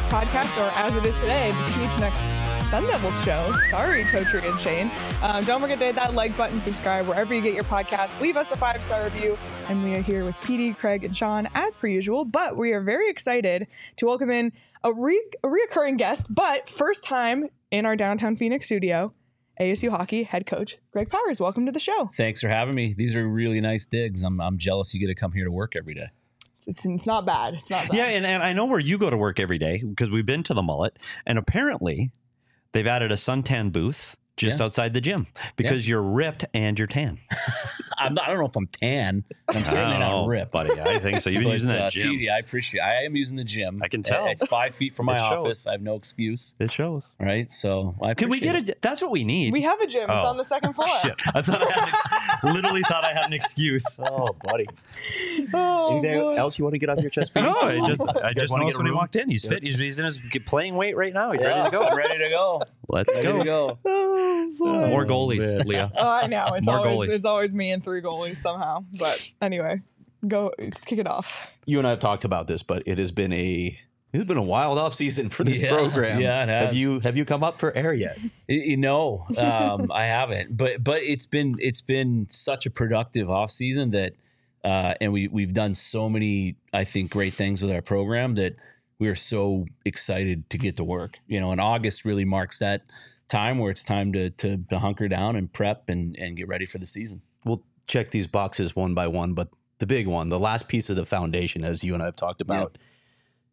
Podcast, or as it is today, the PHNX Sun Devils show. Sorry, Totri and Shane. Um, don't forget to hit that like button, subscribe wherever you get your podcasts. Leave us a five star review. And we are here with PD, Craig, and Sean as per usual. But we are very excited to welcome in a, re- a reoccurring guest, but first time in our downtown Phoenix studio. ASU hockey head coach Greg Powers. Welcome to the show. Thanks for having me. These are really nice digs. I'm, I'm jealous you get to come here to work every day. It's, it's not bad. It's not bad. Yeah, and, and I know where you go to work every day because we've been to the Mullett, and apparently they've added a suntan booth just Yeah. outside the gym because you're ripped and you're tan. I'm not, I don't know if I'm tan. I'm certainly Oh, not ripped. buddy. I think so. You've been But, using that uh, gym. PD, I appreciate. I am using the gym. I can tell. It's five feet from my office. I have no excuse. It shows. Right. So I Can we get appreciate it? That's what we need. We have a gym. It's Oh. on the second floor. Shit, I thought I had an ex- literally thought I had an excuse. Oh, buddy. Oh, Anything boy. else you want to get off your chest? Pete? No, I just I just wanna noticed when he walked in. He's fit. He's, he's in his playing weight right now. He's Yeah, ready to go. Ready to go. Let's Ready to go. Oh, boy. More goalies, Leah. Oh, I know. It's More always goalies. it's always me and three goalies somehow. But anyway, go let's kick it off. You and I have talked about this, but it has been a it has been a wild off season for this Yeah, program. yeah, it Have you have you come up for air yet? Y- You know, um, I haven't, but but it's been it's been such a productive off season that, uh, and we we've done so many I think great things with our program that we are so excited to get to work. You know, and August really marks that time where it's time to to, to hunker down and prep and and get ready for the season. We'll check these boxes one by one, but the big one, the last piece of the foundation, as you and I have talked about,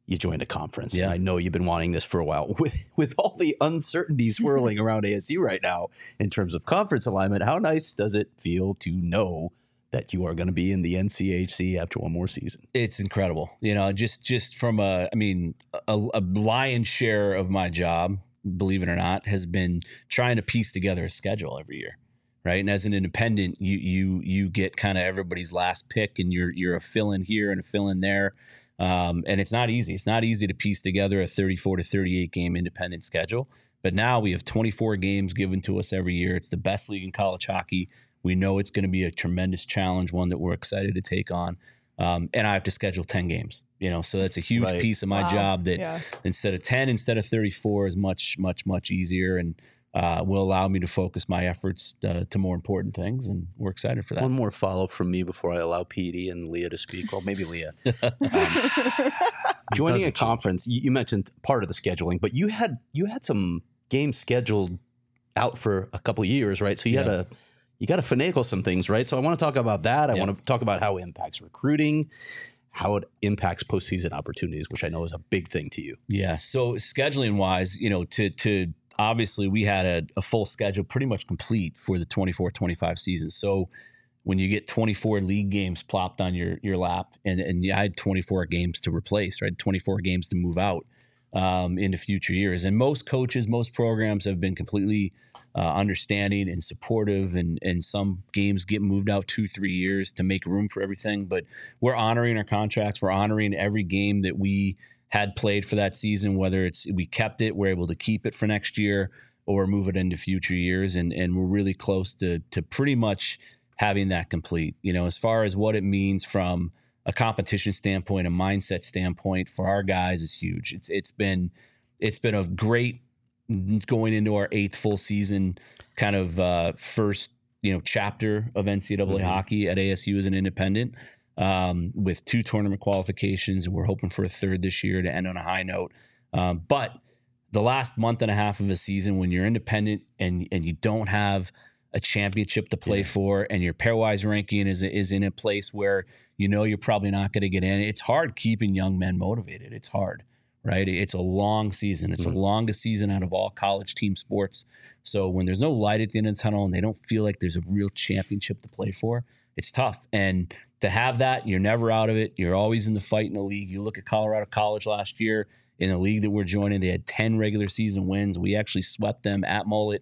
you joined a conference. Yeah. And I know you've been wanting this for a while. With with all the uncertainty swirling around ASU right now in terms of conference alignment, how nice does it feel to know that you are going to be in the NCHC after one more season? it's incredible you know just just from a i mean a, a lion's share of my job believe it or not has been trying to piece together a schedule every year right? And as an independent you you you get kind of everybody's last pick and you're you're a fill in here and a fill in there. Um, and it's not easy. It's not easy to piece together a 34 to 38 game independent schedule. But now we have 24 games given to us every year. It's the best league in college hockey. We know it's going to be a tremendous challenge one that we're excited to take on um, and I have to schedule 10 games. You know, so that's a huge Right. piece of my Wow. job that Yeah. instead of 10, instead of 34 is much, much, much easier and uh, will allow me to focus my efforts uh, to more important things. And we're excited for that. One more follow from me before I allow PD and Leah to speak. Well, maybe Leah. Joining a conference, you, you mentioned part of the scheduling, but you had you had some games scheduled out for a couple of years, right? So you had Yeah. You got to finagle some things, right? So I want to talk about that. I Yeah. want to talk about how it impacts recruiting, how it impacts postseason opportunities, which I know is a big thing to you. Yeah. So scheduling wise, you know, to to obviously we had a, a full schedule pretty much complete for the 24-25 season. So when you get 24 league games plopped on your your lap and and you had 24 games to replace, right? 24 games to move out um, into future years. And most coaches, most programs have been completely uh, understanding and supportive. And and some games get moved out two, three years to make room for everything. But we're honoring our contracts. We're honoring every game that we had played for that season. Whether it's we kept it, we're able to keep it for next year, or move it into future years. And and we're really close to to pretty much having that complete. You know, as far as what it means from a competition standpoint, a mindset standpoint for our guys is huge. It's it's been it's been a great going into our eighth full season, kind of uh, first you know chapter of NCAA Mhm. hockey at ASU as an independent. Um, with two tournament qualifications, and we're hoping for a third this year to end on a high note. Um, but the last month and a half of a season, when you're independent and and you don't have a championship to play Yeah. for, and your pairwise ranking is is in a place where you know you're probably not going to get in. It's hard keeping young men motivated. It's hard, right? It's a long season. It's Mhm. the longest season out of all college team sports. So when there's no light at the end of the tunnel and they don't feel like there's a real championship to play for, it's tough. And to have that, you're never out of it. You're always in the fight in the league. You look at Colorado College last year in the league that we're joining, they had 10 regular season wins. We actually swept them at Mullett.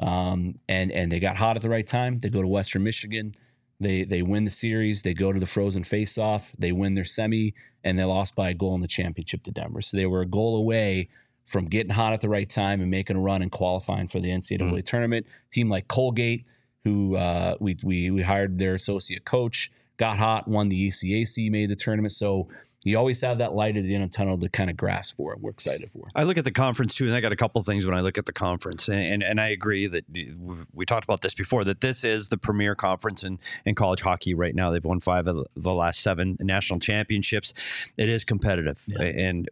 Um, and and they got hot at the right time. They go to Western Michigan. They they win the series. They go to the frozen faceoff. They win their semi, and they lost by a goal in the championship to Denver. So they were a goal away from getting hot at the right time and making a run and qualifying for the NCAA tournament. Team like Colgate, who uh, we, we we hired their associate coach, got hot, won the ECAC, made the tournament. So you always have that light at the end of the tunnel to kind of grasp for. We're excited for. I look at the conference too, and I got a couple things when I look at the conference, and and, and I agree that we talked about this before that this is the premier conference in in college hockey right now. They've won five of the last seven national championships. It is competitive, yeah. and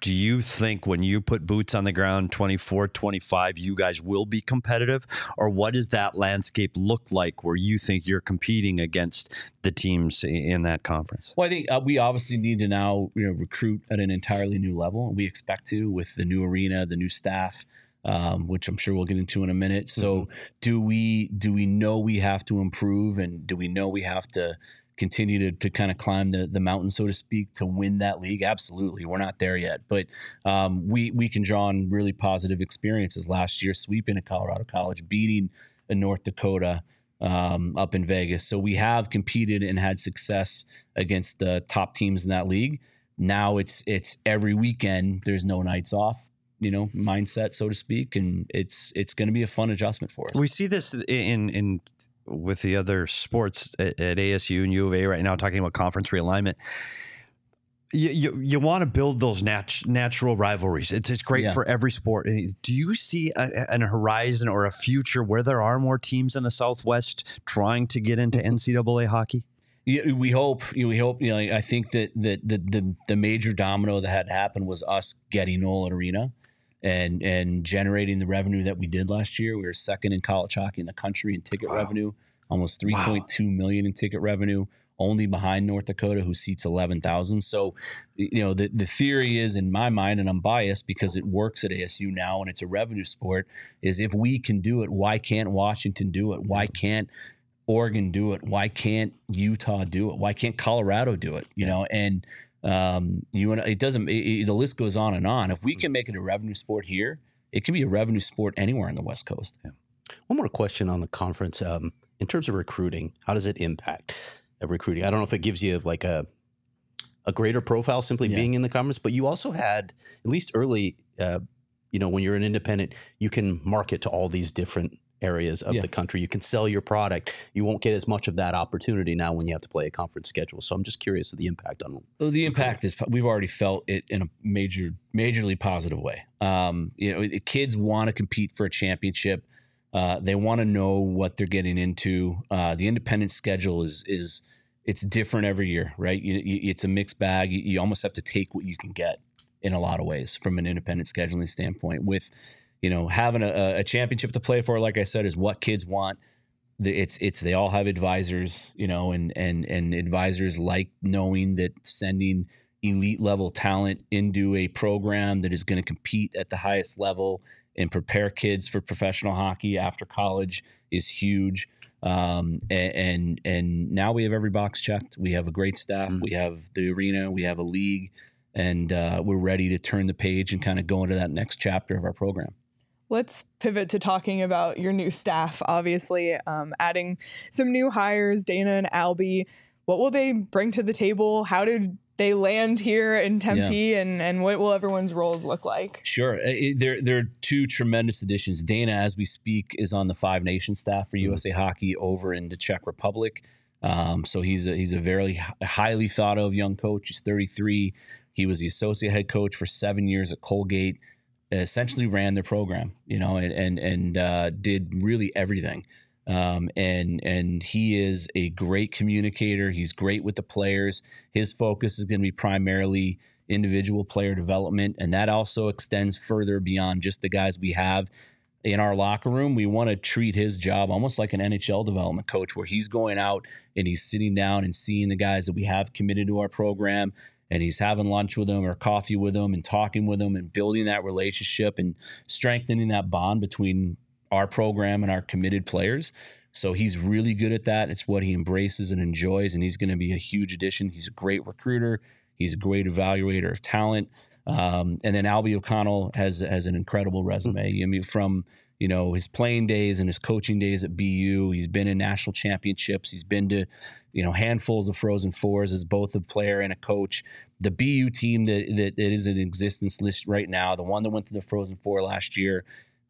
do you think when you put boots on the ground 24 25 you guys will be competitive or what does that landscape look like where you think you're competing against the teams in that conference well i think uh, we obviously need to now you know recruit at an entirely new level and we expect to with the new arena the new staff um, which I'm sure we'll get into in a minute. So, mm-hmm. do we do we know we have to improve, and do we know we have to continue to, to kind of climb the, the mountain, so to speak, to win that league? Absolutely. We're not there yet, but um, we, we can draw on really positive experiences. Last year, sweeping a Colorado College, beating a North Dakota um, up in Vegas. So we have competed and had success against the top teams in that league. Now it's it's every weekend. There's no nights off you know mindset so to speak and it's it's going to be a fun adjustment for us we see this in in with the other sports at, at, ASU and U of A right now, talking about conference realignment. You, you, you want to build those nat- natural rivalries. It's, it's great yeah. for every sport. Do you see a, an horizon or a future where there are more teams in the Southwest trying to get into mm-hmm. NCAA hockey? Yeah, we hope. We hope. You know, I think that that the, the the major domino that had happened was us getting Mullett Arena and and generating the revenue that we did last year. We were second in college hockey in the country in ticket wow. revenue, almost three point wow. two million in ticket revenue, only behind North Dakota, who seats eleven thousand. So, you know, the the theory is in my mind, and I'm biased because it works at ASU now and it's a revenue sport. Is if we can do it, why can't Washington do it? Why can't Oregon do it? Why can't Utah do it? Why can't Colorado do it? You know, and um, you want it doesn't. It, the list goes on and on. If we can make it a revenue sport here, it can be a revenue sport anywhere on the West Coast. Yeah. One more question on the conference. Um, in terms of recruiting, how does it impact recruiting? I don't know if it gives you like a a greater profile simply yeah. being in the conference, but you also had at least early. Uh, you know, when you're an independent, you can market to all these different areas of yeah. the country. You can sell your product. You won't get as much of that opportunity now when you have to play a conference schedule. So I'm just curious of the impact on. Well, the impact is we've already felt it in a major, majorly positive way. Um, you know, kids want to compete for a championship. Uh, they want to know what they're getting into. Uh, the independent schedule is is it's different every year, right? You, you, it's a mixed bag. You, you almost have to take what you can get in a lot of ways from an independent scheduling standpoint. With you know, having a, a championship to play for, like I said, is what kids want. It's it's they all have advisors, you know, and and and advisors like knowing that sending elite level talent into a program that is going to compete at the highest level and prepare kids for professional hockey after college is huge. Um, and, and, and now we have every box checked. We have a great staff. Mm-hmm. We have the arena. We have a league, and uh, we're ready to turn the page and kind of go into that next chapter of our program. Let's pivot to talking about your new staff, obviously, um, adding some new hires, Dana and Albie. What will they bring to the table? How did they land here in Tempe, yeah. and, and what will everyone's roles look like? Sure. There, there are two tremendous additions. Dana, as we speak, is on the Five Nations staff for mm-hmm. USA Hockey over in the Czech Republic. Um, so he's a, he's a very highly thought of young coach. He's 33. He was the associate head coach for seven years at Colgate essentially ran the program, you know, and and, and uh, did really everything. Um, and and he is a great communicator. He's great with the players. His focus is going to be primarily individual player development, and that also extends further beyond just the guys we have in our locker room. We want to treat his job almost like an NHL development coach, where he's going out and he's sitting down and seeing the guys that we have committed to our program and he's having lunch with them or coffee with them and talking with them and building that relationship and strengthening that bond between our program and our committed players. So he's really good at that. It's what he embraces and enjoys, and he's going to be a huge addition. He's a great recruiter. He's a great evaluator of talent. Um, and then Albie O'Connell has has an incredible resume. I mean, from you know his playing days and his coaching days at BU. He's been in national championships. He's been to you know handfuls of Frozen Fours as both a player and a coach. The BU team that that, that is in existence list right now, the one that went to the Frozen Four last year,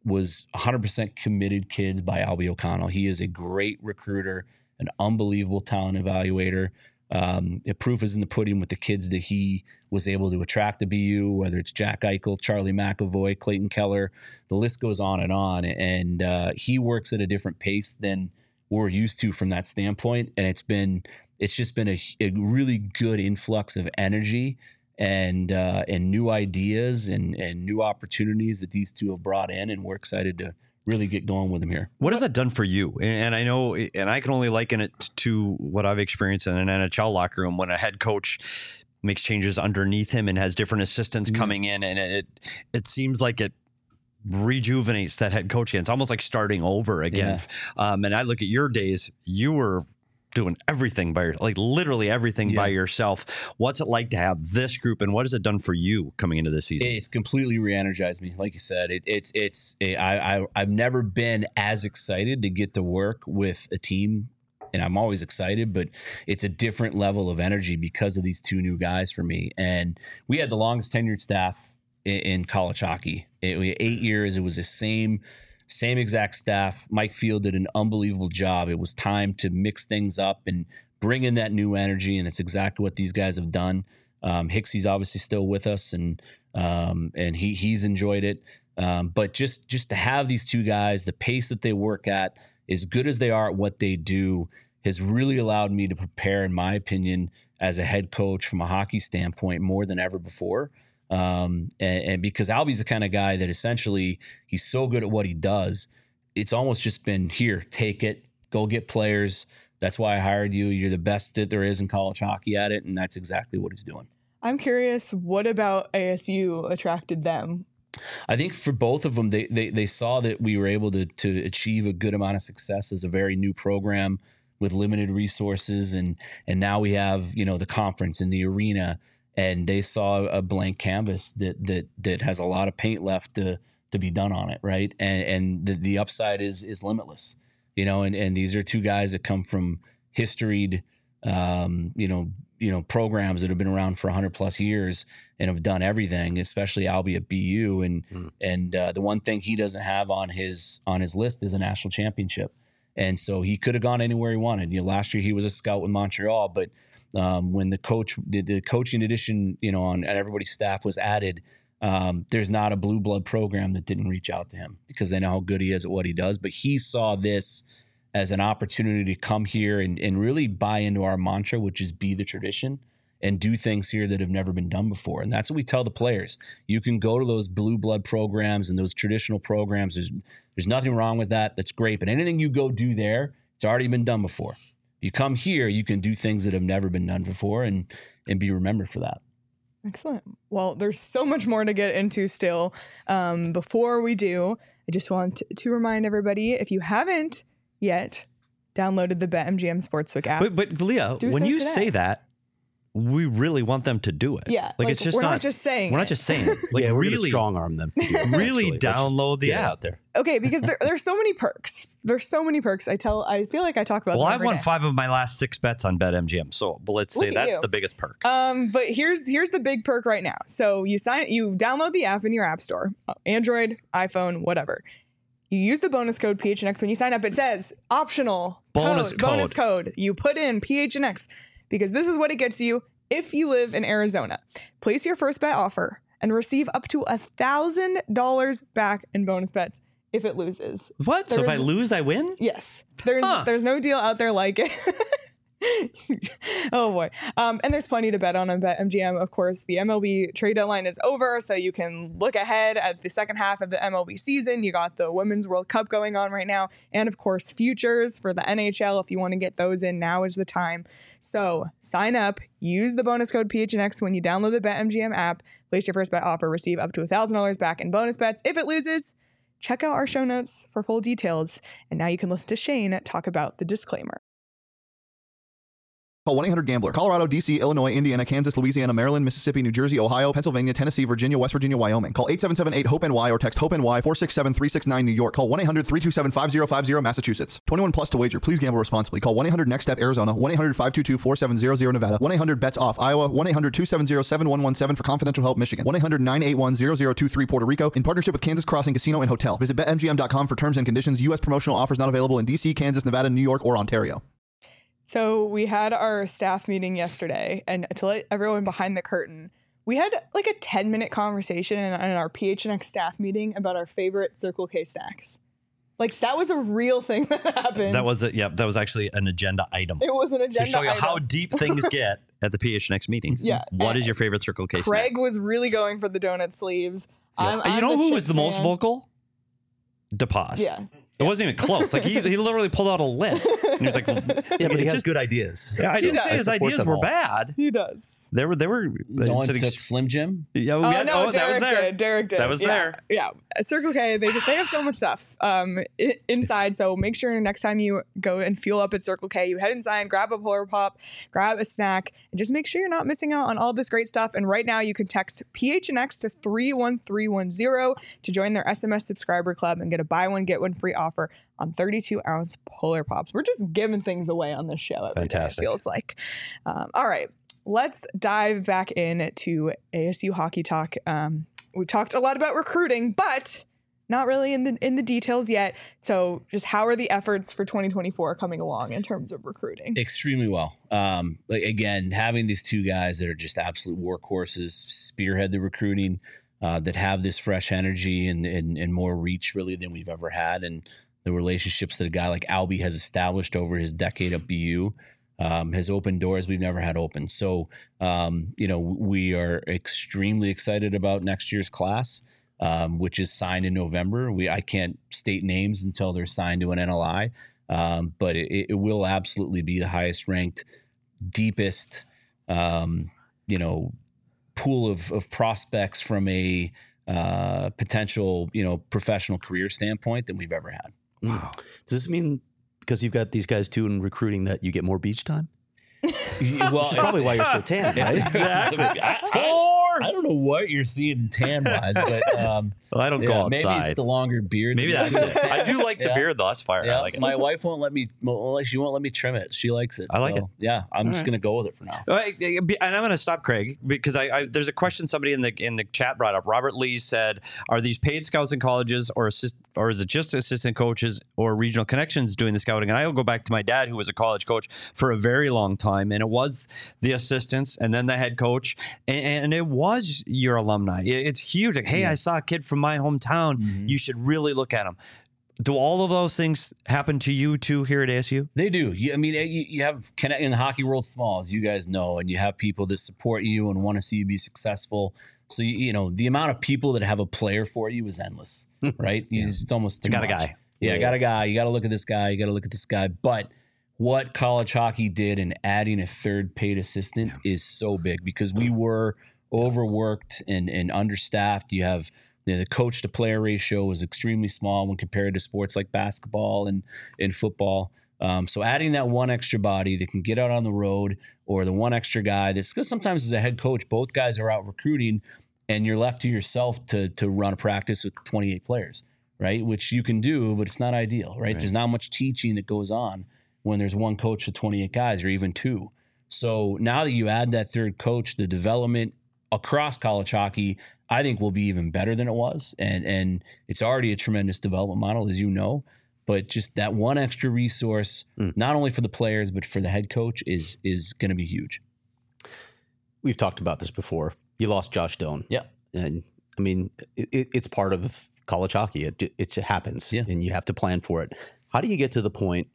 was 100% committed kids by Albie O'Connell. He is a great recruiter, an unbelievable talent evaluator. Um, proof is in the pudding with the kids that he was able to attract to BU, whether it's Jack Eichel, Charlie McAvoy, Clayton Keller, the list goes on and on. And uh, he works at a different pace than we're used to from that standpoint. And it's been, it's just been a, a really good influx of energy and uh, and new ideas and and new opportunities that these two have brought in, and we're excited to really get going with them here. What has that done for you? And I know, and I can only liken it to what I've experienced in an NHL locker room when a head coach makes changes underneath him and has different assistants mm-hmm. coming in, and it it seems like it rejuvenates that head coach again. It's almost like starting over again. Yeah. Um, and I look at your days; you were doing everything by like literally everything yeah. by yourself. What's it like to have this group, and what has it done for you coming into this season? It's completely re-energized me. Like you said, it, it's it's it, I, I I've never been as excited to get to work with a team. And I'm always excited, but it's a different level of energy because of these two new guys for me. And we had the longest tenured staff in, in college hockey. It, eight years. It was the same same exact staff. Mike Field did an unbelievable job. It was time to mix things up and bring in that new energy, and it's exactly what these guys have done. Um, Hicksey's obviously still with us, and um, and he he's enjoyed it. Um, but just just to have these two guys, the pace that they work at, as good as they are at what they do, has really allowed me to prepare, in my opinion, as a head coach from a hockey standpoint more than ever before. Um, and, and because Albie's the kind of guy that essentially he's so good at what he does, it's almost just been here, take it, go get players. That's why I hired you. You're the best that there is in college hockey at it, and that's exactly what he's doing. I'm curious, what about ASU attracted them? I think for both of them, they, they they saw that we were able to to achieve a good amount of success as a very new program with limited resources, and and now we have you know the conference and the arena and they saw a blank canvas that that that has a lot of paint left to to be done on it, right? And and the, the upside is is limitless, you know. And and these are two guys that come from historied, um, you know, you know programs that have been around for 100 plus years and have done everything especially albie at bu and mm. and uh, the one thing he doesn't have on his on his list is a national championship and so he could have gone anywhere he wanted you know last year he was a scout with montreal but um, when the coach the, the coaching addition you know on everybody's staff was added um, there's not a blue blood program that didn't reach out to him because they know how good he is at what he does but he saw this as an opportunity to come here and, and really buy into our mantra which is be the tradition and do things here that have never been done before. And that's what we tell the players. You can go to those blue blood programs and those traditional programs. There's there's nothing wrong with that. That's great. But anything you go do there, it's already been done before you come here, you can do things that have never been done before and and be remembered for that. Excellent. Well, there's so much more to get into still. Um, before we do, I just want to remind everybody if you haven't yet downloaded the BetMGM Sportsbook app. But, but Leah, when you today. say that, we really want them to do it. Yeah, like, like it's just we're not, not, just saying. We're it. not just saying. It. Like yeah, we're really strong arm them. really download the app out there. Okay, because there, there's so many perks. There's so many perks. I tell. I feel like I talk about. Well, I've won day. five of my last six bets on BetMGM. So, but let's say that's you. the biggest perk. Um, but here's here's the big perk right now. So you sign, you download the app in your app store, uh, Android, iPhone, whatever. You use the bonus code PHNX when you sign up. It says optional bonus code, code. bonus code. You put in PHNX because this is what it gets you if you live in Arizona, place your first bet offer and receive up to a thousand dollars back in bonus bets if it loses. What? There's, so if I lose, I win? Yes. There's huh. there's no deal out there like it. oh boy. Um, and there's plenty to bet on on BetMGM. Of course, the MLB trade deadline is over, so you can look ahead at the second half of the MLB season. You got the Women's World Cup going on right now, and of course, futures for the NHL. If you want to get those in, now is the time. So sign up, use the bonus code PHNX when you download the BetMGM app, place your first bet offer, receive up to $1,000 back in bonus bets. If it loses, check out our show notes for full details. And now you can listen to Shane talk about the disclaimer. Call 1 800 Gambler. Colorado, D.C., Illinois, Indiana, Kansas, Louisiana, Maryland, Mississippi, New Jersey, Ohio, Pennsylvania, Tennessee, Virginia, West Virginia, Wyoming. Call 877 8 HOPE NY or text HOPE NY 467 369 New York. Call 1 800 327 5050 Massachusetts. 21 plus to wager. Please gamble responsibly. Call 1 800 NEXT STEP Arizona. 1 800 522 4700 Nevada. 1 800 BETS OFF Iowa. 1 800 270 7117 for confidential help Michigan. 1 800 981 0023 Puerto Rico. In partnership with Kansas Crossing Casino and Hotel. Visit BetMGM.com for terms and conditions. U.S. promotional offers not available in D.C., Kansas, Nevada, New York, or Ontario. So we had our staff meeting yesterday, and to let everyone behind the curtain, we had like a 10 minute conversation in, in our PHNX staff meeting about our favorite Circle K snacks. Like that was a real thing that happened. That was a, yeah. That was actually an agenda item it was an agenda to show you item. how deep things get at the PHNX meetings. Yeah, What is your favorite Circle K snack? Craig was really going for the donut sleeves. I'm, Uh, I'm you know who was the most vocal? DePaz. Yeah. It wasn't even close. Like he, he literally pulled out a list. And he was like, well, Yeah, but he it has just- good ideas. Yeah, I He didn't does. say I his ideas were all. bad. He does. They were they were No one took ex- Slim Jim. yeah, we Oh had- no, oh, that was there. did. Derek did. That was yeah. there. Yeah, Circle K, they they have so much stuff um inside. So make sure next time you go and fuel up at Circle K, you head inside, grab a Polar Pop, grab a snack, and just make sure you're not missing out on all this great stuff. And right now, you can text PHNX to three one three one zero to join their SMS subscriber club and get a buy one get one free offer on 32 ounce Polar Pops. We're just giving things away on this show. Every day, Fantastic. it feels like. Um, all right let's dive back in to ASU hockey talk. Um, we've talked a lot about recruiting, but not really in the in the details yet. So, just how are the efforts for 2024 coming along in terms of recruiting? extremely well. Um, like again, having these two guys that are just absolute workhorses, spearhead the recruiting, uh, that have this fresh energy and, and and more reach really than we've ever had, and the relationships that a guy like Albie has established over his decade at BU. Um, has opened doors we've never had open. So, um, you know, we are extremely excited about next year's class, um, which is signed in November. We I can't state names until they're signed to an NLI, um, but it, it will absolutely be the highest ranked, deepest, um, you know, pool of, of prospects from a uh, potential, you know, professional career standpoint than we've ever had. Mm. Does this mean because you've got these guys too in recruiting that you get more beach time? well, Which is probably why you're so tan, right? Exactly. I, I, I don't know what you're seeing tan wise, but um, Well, I don't yeah, go maybe it's the longer beard. Maybe that's it. I do like the Yeah. beard though. That's fire. Yeah, I like it. my wife won't let me. Well, she won't let me trim it. She likes it. I like so, it. Yeah, I'm All just right. gonna go with it for now. And I'm going to stop Craig because I, I there's a question somebody in the in the chat brought up. Robert Lee said, "Are these paid scouts in colleges, or assist, or is it just assistant coaches or regional connections doing the scouting?" And I will go back to my dad, who was a college coach for a very long time, and it was the assistants and then the head coach, and, and it was your alumni. It's huge. Like, hey, I saw a kid from my hometown. Mhm. You should really look at him. Do all of those things happen to you too here at ASU? They do. You, I mean, eh, you, you have connect in the hockey world small, as you guys know, and you have people that support you and want to see you be successful. So you, you know the amount of people that have a player for you is endless, right? You- It's almost I too got a guy. Yeah, Yeah, I got a guy. You got to look at this guy. You got to look at this guy. But what college hockey did in adding a third paid assistant is so big because we were overworked and, and understaffed. You have you know, the coach to player ratio was extremely small when compared to sports like basketball and, and football. Um, so adding that one extra body that can get out on the road or the one extra guy that's because sometimes as a head coach, both guys are out recruiting and you're left to yourself to to run a practice with 28 players right? Which you can do, but it's not ideal, right? Right. There's not much teaching that goes on when there's one coach to 28 guys or even two. So now that you add that third coach, the development across college hockey, I think will be even better than it was. And and it's already a tremendous development model, as you know. But just that one extra resource, Mm. not only for the players, but for the head coach is is gonna be huge. We've talked about this before. You lost Josh Doan. Yeah. And I mean, it, it's part of college hockey. It, it happens, Yeah. and you have to plan for it. How do you get to the point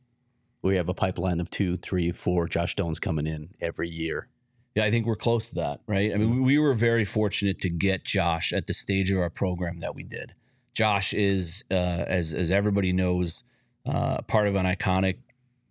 where you have a pipeline of two, three, four Josh Doans coming in every year? Yeah, I think we're close to that, right? I mean, we were very fortunate to get Josh at the stage of our program that we did. Josh is, uh, as as everybody knows, uh, part of an iconic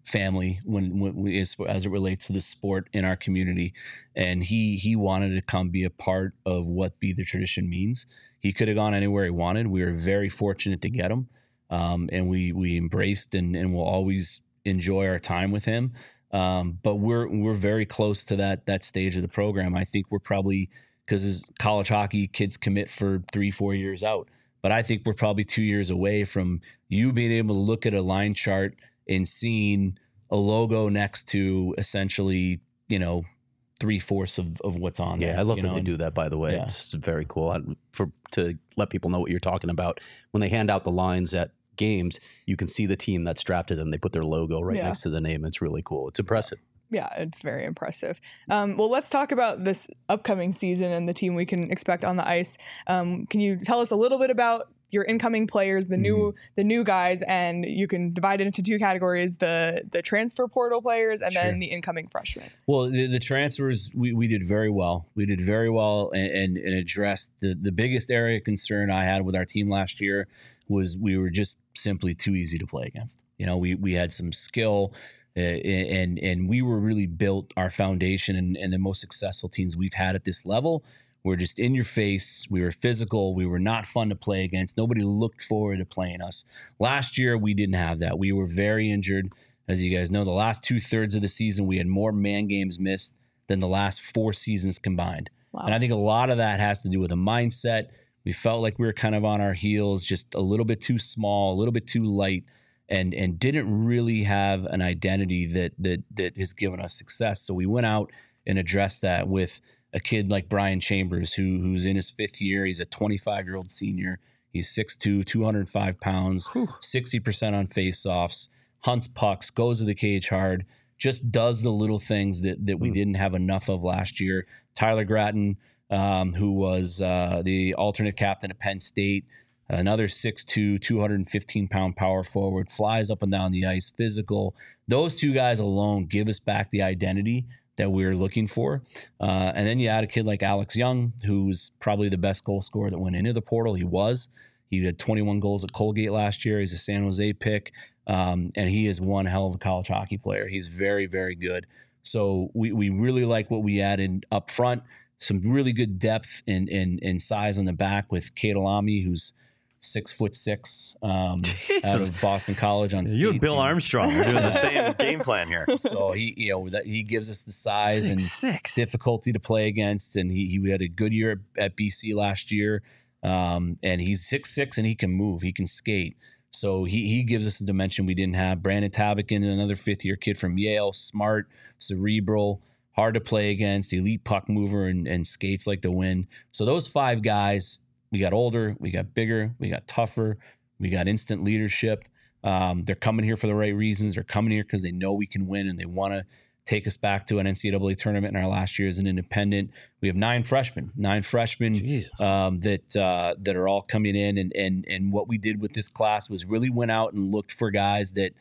family when, when we, as, as it relates to the sport in our community, and he he wanted to come be a part of what be the tradition means. He could have gone anywhere he wanted. We were very fortunate to get him, um, and we we embraced and and will always enjoy our time with him. Um, but we're we're very close to that that stage of the program. I think we're probably because college hockey kids commit for three four years out. But I think we're probably two years away from you being able to look at a line chart and seeing a logo next to essentially you know three fourths of, of what's on there. Yeah, I love that know, they do that. By the way, Yeah. it's very cool I, for to let people know what you're talking about when they hand out the lines at games, you can see the team that's drafted them. They put their logo right Yeah. next to the name. It's really cool. It's impressive. Yeah, it's very impressive. Um, well, let's talk about this upcoming season and the team we can expect on the ice. Um, can you tell us a little bit about your incoming players, the new the new guys, and you can divide it into two categories: the the transfer portal players and then the incoming freshmen. Well, the, the transfers we, we did very well. We did very well and, and, and addressed the, the biggest area of concern I had with our team last year was we were just simply too easy to play against. You know, we we had some skill. Uh, and and we were really built our foundation and, and the most successful teams we've had at this level were just in your face. We were physical. We were not fun to play against. Nobody looked forward to playing us. Last year, we didn't have that. We were very injured. As you guys know, the last two thirds of the season, we had more man games missed than the last four seasons combined. Wow. And I think a lot of that has to do with a mindset. We felt like we were kind of on our heels, just a little bit too small, a little bit too light, and and didn't really have an identity that that that has given us success. So we went out and addressed that with a kid like Brian Chambers, who who's in his fifth year. He's a 25 year old senior. He's 6'2", 205 pounds, 60% on faceoffs, hunts pucks, goes to the cage hard, just does the little things that that we hmm. didn't have enough of last year. Tyler Gratton, um, who was uh, the alternate captain at Penn State, another 6'2", 215 pound power forward, flies up and down the ice, physical. Those two guys alone give us back the identity that we were looking for. Uh, and then you add a kid like Alex Young, who's probably the best goal scorer that went into the portal. He was. He had 21 goals at Colgate last year. He's a San Jose pick. Um, and he is one hell of a college hockey player. He's very, very good. So we, we really like what we added up front. Some really good depth and and, and size on the back with Cade Alami, who's six foot six, um, out of Boston College on You and. Bill He's- Armstrong are doing the same game plan here. So he, you know, that he gives us the size and six. difficulty to play against, and he he had a good year at, at BC last year. Um, and he's six six and he can move, he can skate. So he he gives us a dimension we didn't have. Brandon Tabakin, another fifth year kid from Yale, smart, cerebral, hard to play against, elite puck mover, and, and skates like the wind. So those five guys, we got older, we got bigger, we got tougher, we got instant leadership. Um, they're coming here for the right reasons. They're coming here because they know we can win and they want to take us back to an NCAA tournament in our last year as an independent. We have nine freshmen, nine freshmen um, that uh, that are all coming in, and and and what we did with this class was really went out and looked for guys that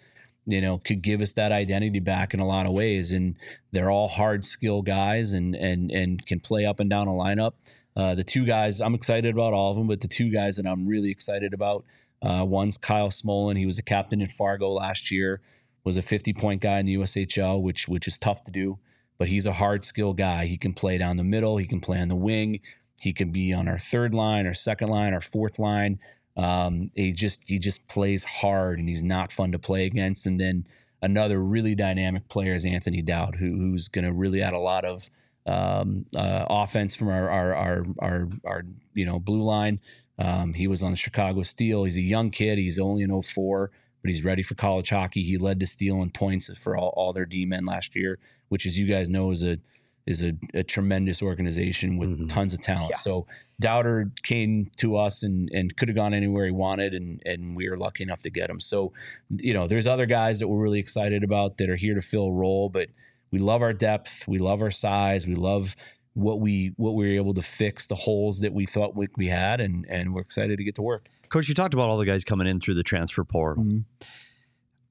you know could give us that identity back in a lot of ways, and they're all hard skill guys and and and can play up and down a lineup. Uh, the two guys I'm excited about all of them, but the two guys that I'm really excited about. Uh, one's Kyle Smolen. He was a captain in Fargo last year. Was a 50 point guy in the USHL, which which is tough to do. But he's a hard skill guy. He can play down the middle. He can play on the wing. He can be on our third line, our second line, our fourth line. Um, he just he just plays hard, and he's not fun to play against. And then another really dynamic player is Anthony Dowd, who, who's going to really add a lot of um, uh, offense from our our, our our our you know blue line. Um, he was on the Chicago Steel. He's a young kid. He's only an 04, but he's ready for college hockey. He led the Steel in points for all, all their D men last year, which, as you guys know, is a is a, a tremendous organization with Mhm. tons of talent. Yeah. So Dowder came to us and and could have gone anywhere he wanted, and and we were lucky enough to get him. So, you know, there's other guys that we're really excited about that are here to fill a role, but we love our depth, we love our size, we love what we what we were able to fix the holes that we thought we, we had, and and we're excited to get to work. Coach, you talked about all the guys coming in through the transfer portal. Mhm.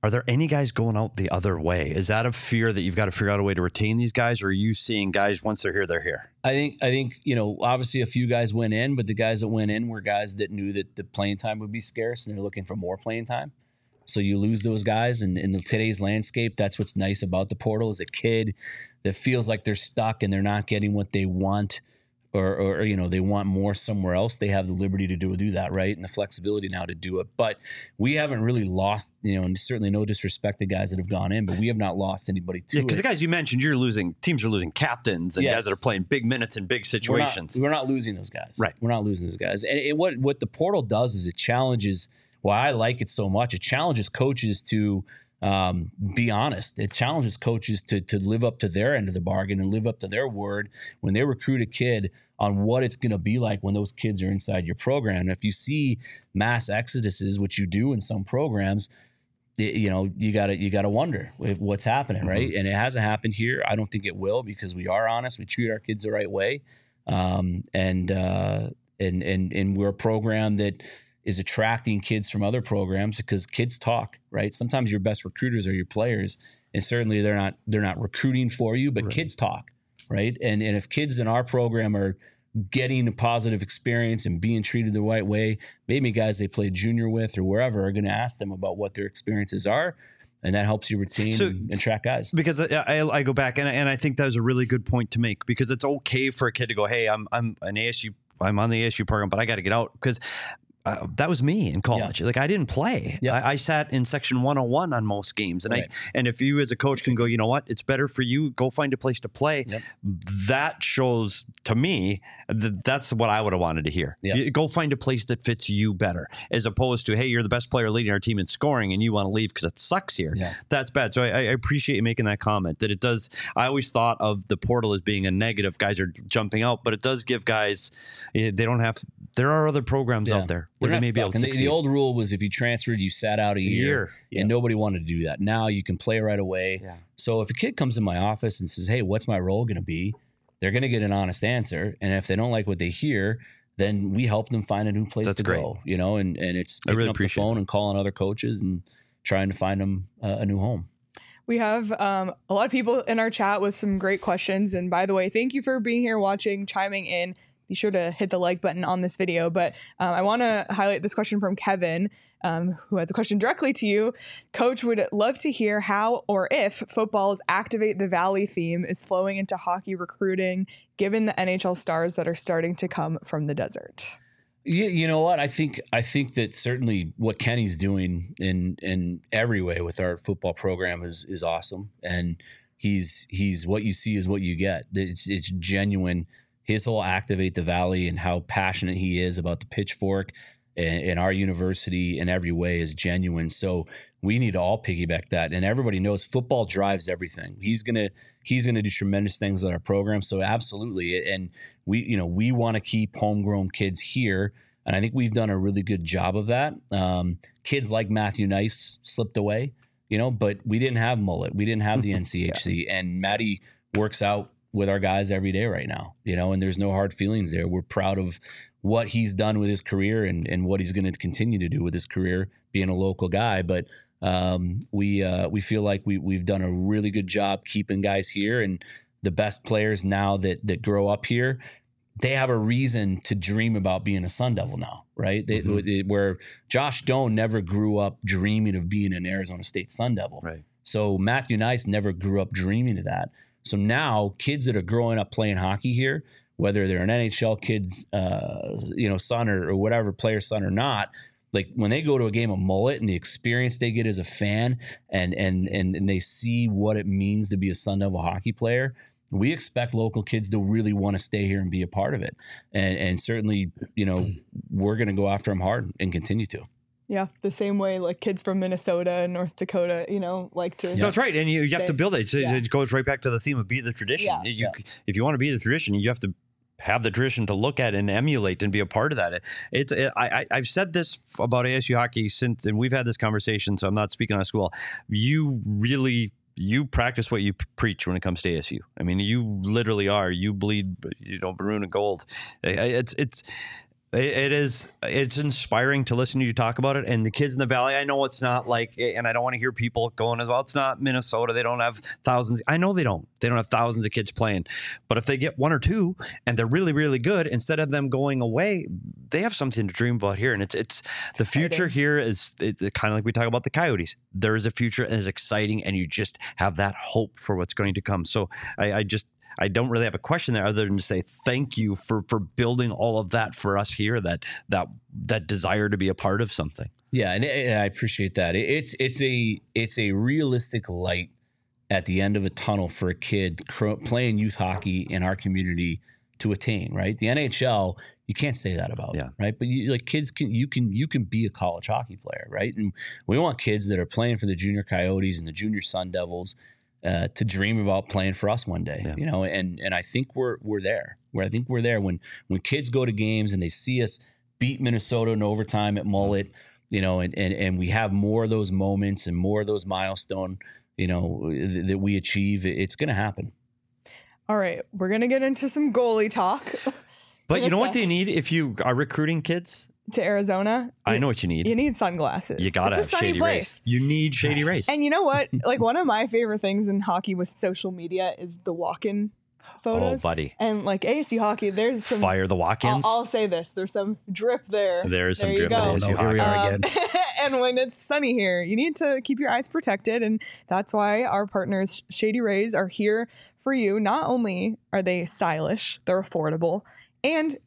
Are there any guys going out the other way? Is that a fear that you've got to figure out a way to retain these guys, or are you seeing guys once they're here, they're here? I think I think you know obviously a few guys went in, but the guys that went in were guys that knew that the playing time would be scarce and they're looking for more playing time. So you lose those guys, and in today's landscape, that's what's nice about the portal is a kid that feels like they're stuck and they're not getting what they want, or, or you know they want more somewhere else. They have the liberty to do do that, right, and the flexibility now to do it. But we haven't really lost, you know, and certainly no disrespect to guys that have gone in, but we have not lost anybody to Yeah, because the guys you mentioned, you're losing teams are losing captains and Yes. guys that are playing big minutes in big We're not- situations. We're not, losing those guys. Right. We're not losing those guys. And it, what what the portal does is it challenges. Why I like it so much. It challenges coaches to um, be honest. It challenges coaches to to live up to their end of the bargain and live up to their word. When they recruit a kid, on what it's going to be like when those kids are inside your program. And if you see mass exoduses, which you do in some programs, y- you know you got to you got to wonder what's happening, right? And it hasn't happened here. I don't think it will because we are honest. We treat our kids the right way, um, and uh, and and and we're a program that is attracting kids from other programs because kids talk, right? Sometimes your best recruiters are your players, and certainly they're not they're not recruiting for you, but kids talk, right? And and if kids in our program are getting a positive experience and being treated the right way, maybe guys they played junior with or wherever are going to ask them about what their experiences are, and that helps you retain So- and, track guys. because I, I, I go back and, and I think that was a really good point to make because it's okay for a kid to go, hey, I'm I'm an ASU, I'm on the ASU program, but I got to get out because. Uh, that was me in college. Like I didn't play. Yeah. I, I sat in section 101 on most games, and Right. I and if you as a coach can go, you know what, it's better for you. Go find a place to play. Yep. That shows to me that that's what I would have wanted to hear. Yeah. You- Go find a place that fits you better, as opposed to hey, you're the best player leading our team in scoring, and you want to leave because it sucks here Yeah. that's bad. So I, I appreciate you making that comment. That it does. I always thought of the portal as being a negative. Guys are jumping out, but it does give guys. eh, They don't have. There are other programs Yeah. out there They're they not may be able stuck. to And the, the old rule was if you transferred, you sat out a year, year. and nobody wanted to do that. Now you can play right away. Yeah. So if a kid comes in my office and says, "Hey, what's my role going to be?" They're going to get an honest answer, and if they don't like what they hear, then we help them find a new place That's to great. go. You know, and and it's picking really up the appreciate phone and calling other coaches and trying to find them uh, a new home. We have um, a lot of people in our chat with some great questions. And by the way, thank you for being here, watching, chiming in. Be sure to hit the like button on this video. But um, I want to highlight this question from Kevin, um, who has a question directly to you. Coach would love to hear how or if football's Activate the Valley theme is flowing into hockey recruiting, given the NHL stars that are starting to come from the desert. You, you know what? I think I think that certainly what Kenny's doing in in every way with our football program is is awesome, and he's he's what you see is what you get. It's it's genuine. His whole activate the valley and how passionate he is about the pitchfork and, and our university in every way is genuine. So we need to all piggyback that, and everybody knows football drives everything. He's gonna he's gonna do tremendous things with our program. So absolutely, and we you know we want to keep homegrown kids here and I think we've done a really good job of that. Um, kids like Matthew Knies slipped away, you know, but we didn't have Mullett, we didn't have the NCHC, and Maddie works out with our guys every day right now, you know, and there's no hard feelings there. We're proud of what he's done with his career and, and what he's going to continue to do with his career, being a local guy. But um, we uh, we feel like we we've done a really good job keeping guys here, and the best players now that that grow up here they have a reason to dream about being a Sun Devil now, right? They, Mhm. it- where Josh Doan never grew up dreaming of being an Arizona State Sun Devil. Right. So Matthew Knies never grew up dreaming of that. So now kids that are growing up playing hockey here, whether they're an NHL kid's, uh, you know, son or, or whatever player son or not, like when they go to a game of Mullett and the experience they get as a fan and and and, and they see what it means to be a Sun Devil hockey player, we expect local kids to really want to stay here and be a part of it. And and certainly, you know, we're going to go after them hard and continue to. Yeah, the same way like kids from Minnesota and North Dakota, you know, like to. No, that's right, and you, you have to build it. So Yeah. It goes right back to the theme of be the tradition. Yeah. You, Yeah. If you want to be the tradition, you have to have the tradition to look at and emulate and be a part of that. It- It's it, I, I I've said this about ASU hockey since, and we've had this conversation. So I'm not speaking on school. You really you practice what you preach when it comes to ASU. I mean, you literally are. You bleed, you know, maroon and gold. It's it's. It it is. It's inspiring to listen to you talk about it. And the kids in the valley, I know it's not like, and I don't want to hear people going as well. It's not Minnesota. They don't have thousands. I know they don't. They don't have thousands of kids playing. But if they get one or two and they're really, really good, instead of them going away, they have something to dream about here. And it's it's the future exciting. here is it, kind of like we talk about the Coyotes. There is a future and it's exciting, and you just have that hope for what's going to come. So I, I just I don't really have a question there other than to say thank you for for building all of that for us here. That that that desire to be a part of something. Yeah, and, I appreciate that. It's it's a it's a realistic light at the end of a tunnel for a kid cr- playing youth hockey in our community to attain. Right, the NHL you can't say that about. Yeah. Right, but you, like kids can you can you can be a college hockey player. Right, and we want kids that are playing for the junior Coyotes and the junior Sun Devils. Uh, to dream about playing for us one day, Yeah. you know, and and I think we're we're there. Where I think we're there when when kids go to games and they see us beat Minnesota in overtime at Mullett, you know, and and and we have more of those moments and more of those milestone, you know, th- that we achieve. It's going to happen. All right, we're gonna get into some goalie talk But you know what they need if you are recruiting kids? to Arizona. I You- know what you need. You need sunglasses. You gotta it's have a sunny Shady place. Race. You need Shady Rays. And you know what? Like one of my favorite things in hockey with social media is the walk-in photos. oh, buddy. and like ASU hockey, there's some. Fire the walk-ins. I'll say this: there's some drip there. There's some There you drip go. Oh, no, here we hockey. are Um, again. and when it's sunny here, you need to keep your eyes protected. And that's why our partners, Shady Rays, are here for you. Not only are they stylish, they're affordable, and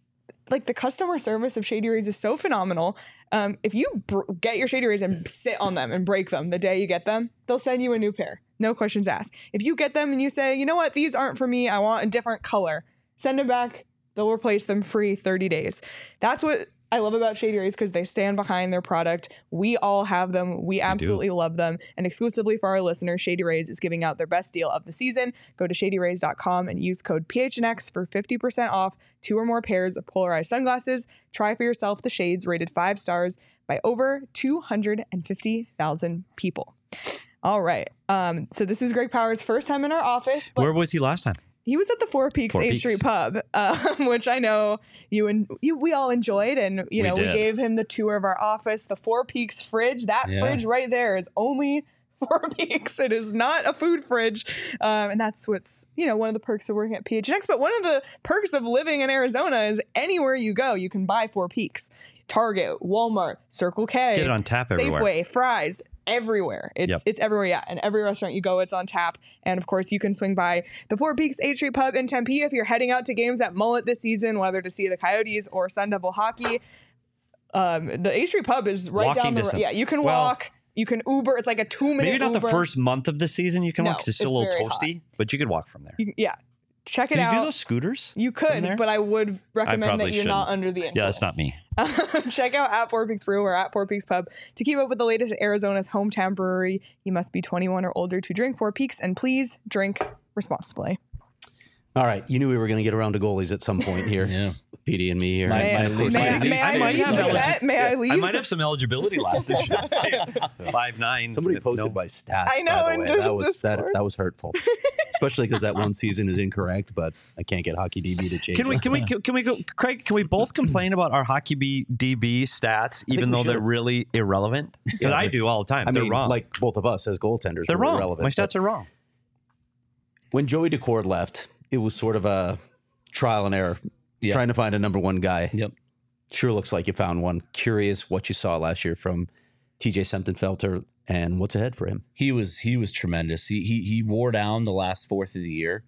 like the customer service of Shady Rays is so phenomenal. Um, if you br- get your Shady Rays and sit on them and break them the day you get them, they'll send you a new pair. No questions asked. If you get them and you say, you know what, these aren't for me, I want a different color, send them back. They'll replace them free 30 days. That's what I love about Shady Rays because they stand behind their product. We all have them. We absolutely love them. And exclusively for our listeners, Shady Rays is giving out their best deal of the season. Go to shadyrays.com and use code PHNX for 50% off two or more pairs of polarized sunglasses. Try for yourself the shades rated five stars by over 250,000 people. All right. Um, so this is Greg Powers' first time in our office, Where was he last time? He was at the Four Peaks Four Eighth Peaks. Street Pub, um, which I know you and you we all enjoyed, and you We know we did. gave him the tour of our office. The Four Peaks fridge, that Yeah. fridge right there is only Four Peaks. It is not a food fridge, um, and that's what's you know one of the perks of working at PHNX. But one of the perks of living in Arizona is anywhere you go, you can buy Four Peaks. Target, Walmart, Circle K, Get it on tap everywhere. Safeway, fries, everywhere. It's Yep. it's everywhere, yeah. And every restaurant you go, it's on tap. And of course, you can swing by the Four Peaks 8th Street Pub in Tempe if you're heading out to games at Mullett this season, whether to see the Coyotes or Sun Devil hockey. Um, the 8th Street Pub is right Walking down the road. Yeah, you can Well- walk. You can Uber. It's like a two minute. Maybe not Uber. the first month of the season you can No, walk 'cause it's still a little very hot. toasty, but you could walk from there. You, yeah, check it Can you out. do those scooters? You could, but I would recommend that you're not shouldn't. under the influence. Yeah, that's not me. Check out at Four Peaks Brew or at Four Peaks Pub to keep up with the latest Arizona's hometown brewery. You must be 21 or older to drink Four Peaks, and please drink responsibly. All right, you knew we were going to get around to goalies at some point here. Yeah. Petey and me here. May, I- least- may, may I might leave have the eligibility. set? May I leave? I might have some eligibility left. It's just five nine. Somebody posted my stats. I know, by the in way. Dis- that was that, that was hurtful, especially because that one season is incorrect. But I can't get Hockey DB to change. Can we can we can we go, Craig? Can we both complain about our hockey B, DB stats, even we though they're really irrelevant? Because Yeah, I do all the time. I they're mean, wrong. like both of us as goaltenders, they're were wrong. Irrelevant, My stats are wrong. when Joey Daccord left, it was sort of a trial and error, trying to find a number one guy. Yep. Sure looks like you found one. Curious what you saw last year from TJ Semptimphelter and what's ahead for him. he was he was tremendous. He he he wore down the last fourth of the year,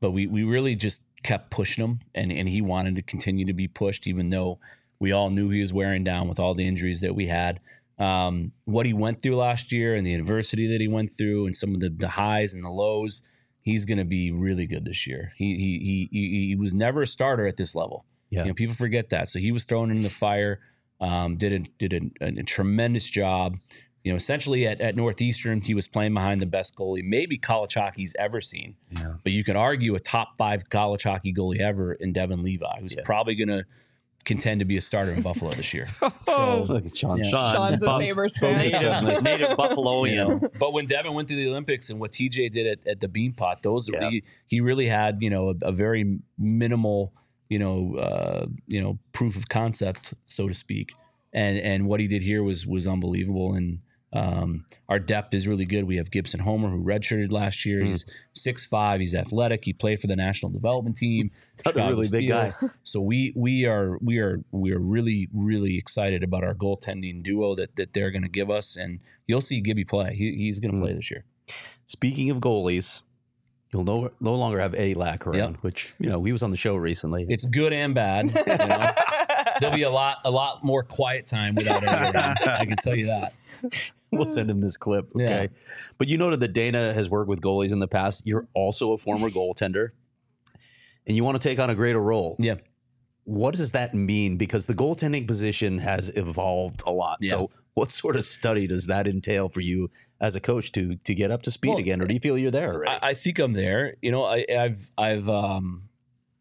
but we we really just kept pushing him, and and he wanted to continue to be pushed, even though we all knew he was wearing down with all the injuries that we had. Um, what he went through last year and the adversity that he went through, and some of the, the highs and the lows, he's going to be really good this year. He, he he he was never a starter at this level. Yeah. You know, people forget that. So he was thrown in the fire. Um, did a did a, a tremendous job. You know, essentially at, at Northeastern, he was playing behind the best goalie maybe college hockey's ever seen. Yeah. But you could argue a top five college hockey goalie ever in Devin Levi, who's Yeah. probably going to contend to be a starter in Buffalo this year. So, Look at Sean. Yeah. Sean's a Buff- Sabres fan. Native, native you Buffaloian. know, but when Devin went to the Olympics and what TJ did at, at the Beanpot, those Yeah. he, he really had you know a, a very minimal you know uh, you know proof of concept, so to speak, and and what he did here was was unbelievable and. Um, our depth is really good. We have Gibson Homer, who redshirted last year. He's six five. He's athletic. He played for the national development team. Another really big guy. So we we are we are we are really really excited about our goaltending duo that that they're going to give us, and you'll see Gibby play. He, he's going to play this year. Speaking of goalies, you'll no, no longer have a lack around, Yep. which you know he was on the show recently. It's good and bad. you know. There'll be a lot a lot more quiet time without him. I can tell you that. We'll send him this clip. Yeah. Okay. But you noted that Dana has worked with goalies in the past. You're also a former goaltender and you want to take on a greater role. Yeah. What does that mean? Because the goaltending position has evolved a lot. Yeah. So what sort of study does that entail for you as a coach to to get up to speed Well, again? Or do you feel you're there already? I, I think I'm there. You know, I, I've I've um,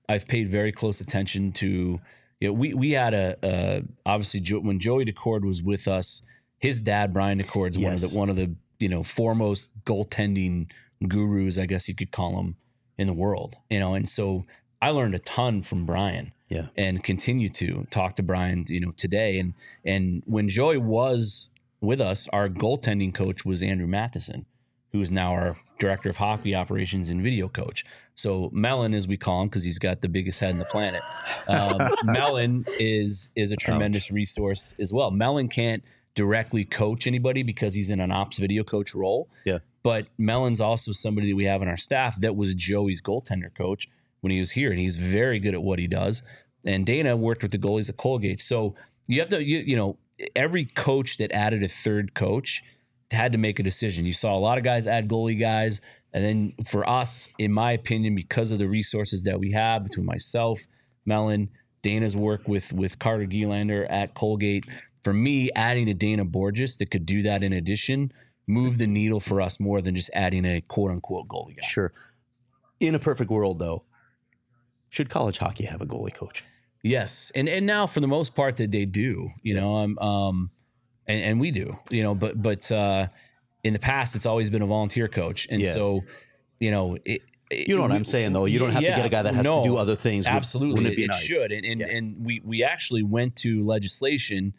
I've paid very close attention to. You know, we we had a, obviously jo- when Joey Daccord was with us, his dad Brian Daccord's one of the one of the you know foremost goaltending gurus, I guess you could call him, in the world. You know, and so I learned a ton from Brian Yeah. and continue to talk to Brian, you know, today. And and when Joey was with us, our goaltending coach was Andrew Matheson, who is now our director of hockey operations and video coach. So Melon, as we call him, because he's got the biggest head in the planet. Um, Mellon is is a tremendous resource as well. Melon can't directly coach anybody because he's in an ops video coach role. Yeah. But Mellon's also somebody that we have on our staff that was Joey's goaltender coach when he was here, and he's very good at what he does. And Dana worked with the goalies at Colgate, so you have to, you, you know, every coach that added a third coach had to make a decision. You saw a lot of guys add goalie guys, and then for us, in my opinion, because of the resources that we have between myself, Mellon, Dana's work with with Carter Gylander at Colgate, for me, adding a Dana Borges that could do that in addition moved the needle for us more than just adding a quote unquote goalie guy. Sure. In a perfect world, though, should college hockey have a goalie coach? Yes, and and now for the most part that they do, you know, um, um, and, and we do, you know, but but uh, in the past it's always been a volunteer coach, and Yeah. so you know, it, it- You know what we- I'm saying, though. You don't have to get a guy that has no, to do other things. Absolutely, Wouldn't it be it, nice? should, and and, Yeah. and we we actually went to legislation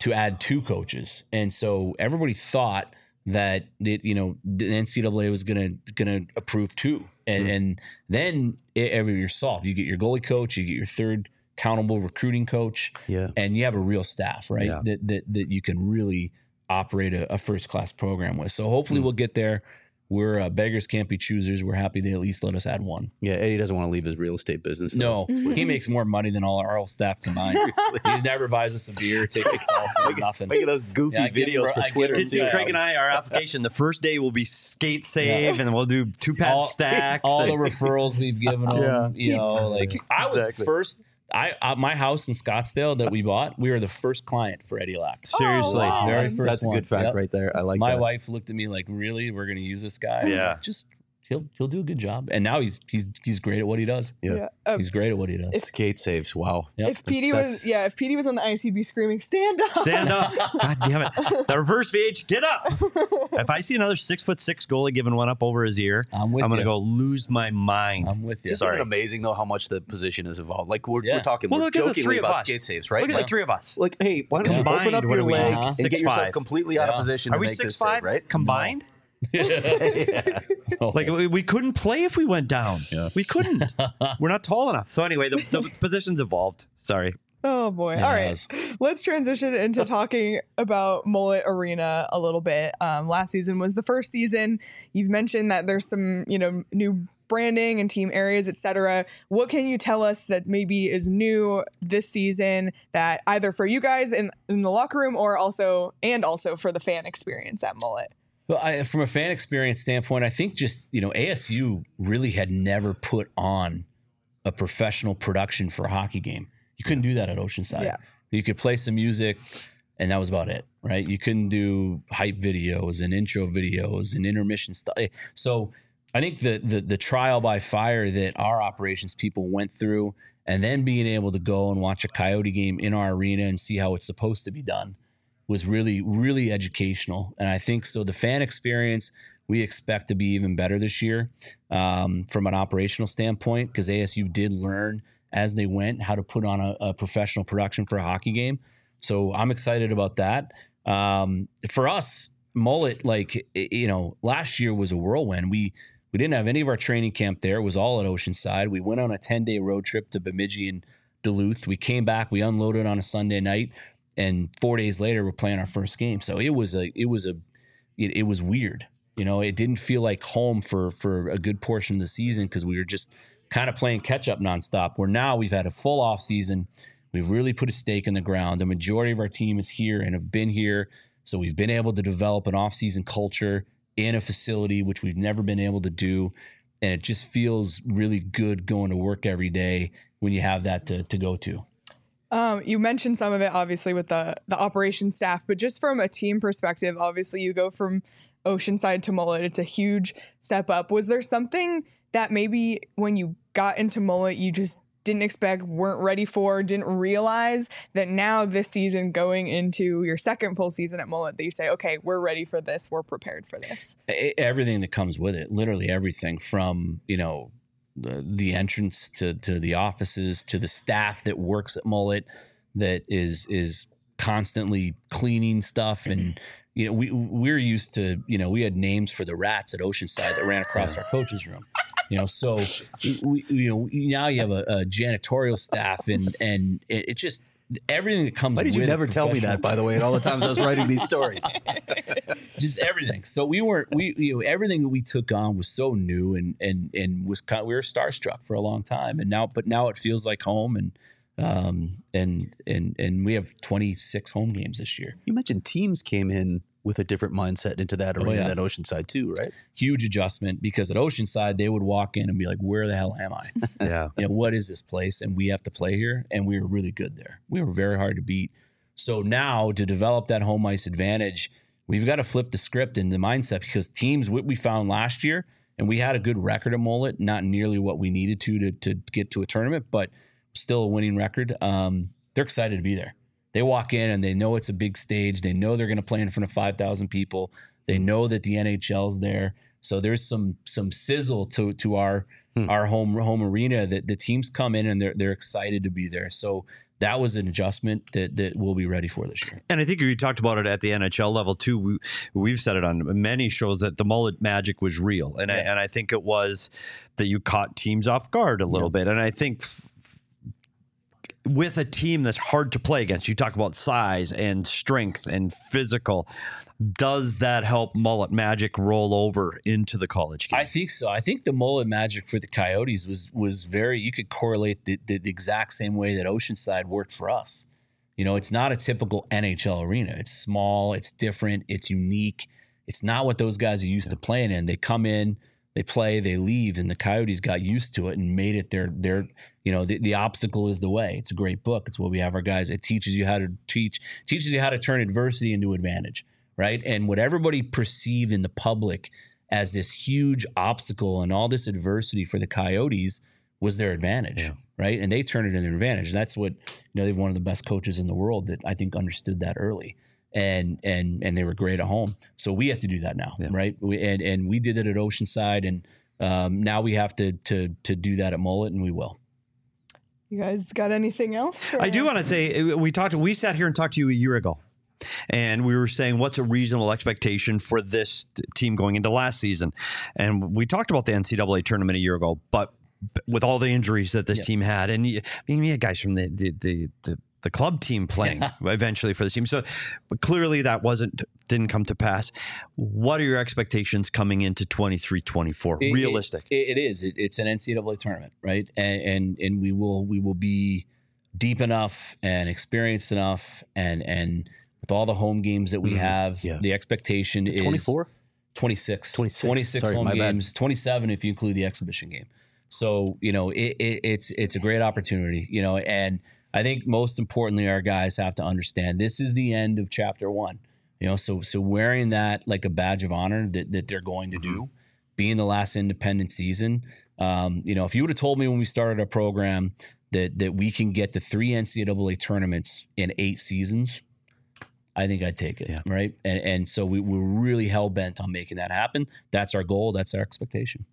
to add two coaches, and so everybody thought that it, you know the NCAA was gonna gonna approve two, and Mm-hmm. and then it, every you're solved. You get your goalie coach, you get your third accountable recruiting coach, Yeah. and you have a real staff, right? Yeah. That that that you can really operate a, a first class program with. So hopefully we'll get there. We're uh, beggars can't be choosers. We're happy they at least let us add one. Yeah. Eddie doesn't want to leave his real estate business. though. No, he makes more money than all our whole staff combined. he never buys us a beer, takes us golf, nothing. Look at those goofy Yeah, I him- videos I for give Twitter. him- Kids see Yeah. Craig and I, our application, the first day will be skate save, and we'll do two pass All- stacks. all the referrals we've given them. Yeah. You know, like I was Exactly. first. I uh, my house in Scottsdale that we bought, we were the first client for Eddie Lax. Seriously. wow. Very That's, first that's a good fact Yep. right there. I like my that. wife looked at me like, "Really? We're going to use this guy?" Yeah. like, just he'll he'll do a good job. And now he's he's he's great at what he does. Yeah. Yeah. Uh, He's great at what he does. Skate saves. Wow. Yep. if PD That's- was, yeah, if PD was on the ice, he'd be screaming, "Stand up!" Stand up. God damn it. The reverse VH, get up. If I see another six foot six goalie giving one up over his ear, I'm with I'm going to you. go lose my mind. I'm with you. Isn't Sorry. it amazing though how much the position has evolved? Like we're, Yeah. we're talking, well, we're look at the jokingly about us. skate saves, right? Look at Like- the three of us. Like, hey, why don't you open up your are we leg at? and Six get yourself five. completely out of position Are we six five right? combined? yeah. Oh, Like we, we couldn't play if we went down. Yeah. We couldn't. We're not tall enough. So anyway, the, the positions evolved. Sorry. Oh boy. It All right. Let's transition into talking about Mullett Arena a little bit. Um, last season was the first season. You've mentioned that there's some, you know, new branding and team areas, etc. What can you tell us that maybe is new this season that either for you guys in, in the locker room or also and also for the fan experience at Mullett? Well, I, from a fan experience standpoint, I think just you know ASU really had never put on a professional production for a hockey game. You couldn't do that at Oceanside. Yeah. You could play some music, and that was about it, right? You couldn't do hype videos and intro videos and intermission stuff. Eh, so I think the the the trial by fire that our operations people went through, and then being able to go and watch a Coyote game in our arena and see how it's supposed to be done was really really educational. And i think so the fan experience we expect to be even better this year um, from an operational standpoint because asu did learn as they went how to put on a, a professional production for a hockey game. So i'm excited about that. Um, for us mullett like you know last year was a whirlwind. We we didn't have any of our training camp there. It was all at oceanside. We went on a 10 day road trip to bemidji and duluth. We came back we unloaded on a sunday night and four days later we're playing our first game. So it was a it was a it, it was weird you know? It didn't feel like home for for a good portion of the season because we were just kind of playing catch up nonstop where now we've had a full off season. We've really put a stake in the ground. The majority of our team is here and have been here. So we've been able to develop an off season culture in a facility which we've never been able to do. And it just feels really good going to work every day when you have that to, to go to Um, you mentioned some of it, obviously, with the the operation staff, but just from a team perspective, obviously, you go from Oceanside to Mullett. It's a huge step up. Was there something that maybe when you got into mullett you just didn't expect, weren't ready for, didn't realize that now this season going into your second full season at mullett that you say, okay, we're ready for this, we're prepared for this. Everything that comes with it literally everything from you know the, entrance to to the offices to the staff that works at mullett that is is constantly cleaning stuff and you know we we're used to you know we had names for the rats at oceanside that ran across our coaches room you know so we, you know now you have a, a janitorial staff and and it, it just everything that comes Why did you never tell me that, by the way, at all the times I was writing these stories? just everything. So we weren't we you know everything that we took on was so new and and and was kind we were starstruck for a long time and now but now it feels like home and um and and and we have 26 home games this year. You mentioned teams came in with a different mindset into that arena, yeah. that Oceanside too, right? Huge adjustment because at Oceanside they would walk in and be like where the hell am I? Yeah. you know what is this place and we have to play here and we were really good there we were very hard to beat so now to develop that home ice advantage we've got to flip the script and the mindset because teams what we found last year and we had a good record at mullett not nearly what we needed to to, to get to a tournament but still a winning record um, they're excited to be there they walk in and they know it's a big stage they know they're going to play in front of 5000 people they hmm. know that the nhl's there so there's some some sizzle to to our hmm. our home home arena that the teams come in and they're they're excited to be there. So that was an adjustment that that we'll be ready for this year. And I think you talked about it at the NHL level too. We, we've said it on many shows that the mullett magic was real, and I, and I think it was that you caught teams off guard a little bit. And I think with a team that's hard to play against, you talk about size and strength and physical. Does that help mullett magic roll over into the college game? I think so. I think the mullett magic for the Coyotes was was very. You could correlate the, the, the exact same way that Oceanside worked for us. You know, it's not a typical NHL arena. It's small. It's different. It's unique. It's not what those guys are used to playing in. They come in, they play, they leave, and the Coyotes got used to it and made it their their. You know, the, the obstacle is the way. It's a great book. It's what we have our guys. It teaches you how to teach, teaches you how to turn adversity into advantage, right? And what everybody perceived in the public as this huge obstacle and all this adversity for the Coyotes was their advantage, right? And they turned it into an advantage. And that's what you know. They've one of the best coaches in the world that I think understood that early, and and and they were great at home. So we have to do that now, right? We, and and we did it at Oceanside, and um, now we have to to to do that at Mullett, and we will. You guys got anything else? for- I do want to say uh, we talked. We sat here and talked to you a year ago, and we were saying what's a reasonable expectation for this t- team going into last season, and we talked about the NCAA tournament a year ago, but with all the injuries that this team had, and you, I mean, we had guys from the the the, the the club team playing eventually for this team. So but clearly that wasn't didn't come to pass. What are your expectations coming into 23 24? It- it- Realistic. it- it is. It, it's an NCAA tournament, right? And, and and we will we will be deep enough and experienced enough, and and with all the home games that we mm-hmm. have, Yeah. the expectation is 24? 26, 26. 26 Sorry, home my bad. games, 27 if you include the exhibition game. So you know it, it, it's it's a great opportunity, you know, and I think most importantly, our guys have to understand this is the end of chapter one. You know, so so wearing that like a badge of honor that that they're going to do, being the last independent season. Um, you know, if you would have told me when we started our program that that we can get the three NCAA tournaments in eight seasons, I think I'd take it. Yeah. Right. And and so we, we're really hell bent on making that happen. That's our goal. That's our expectation.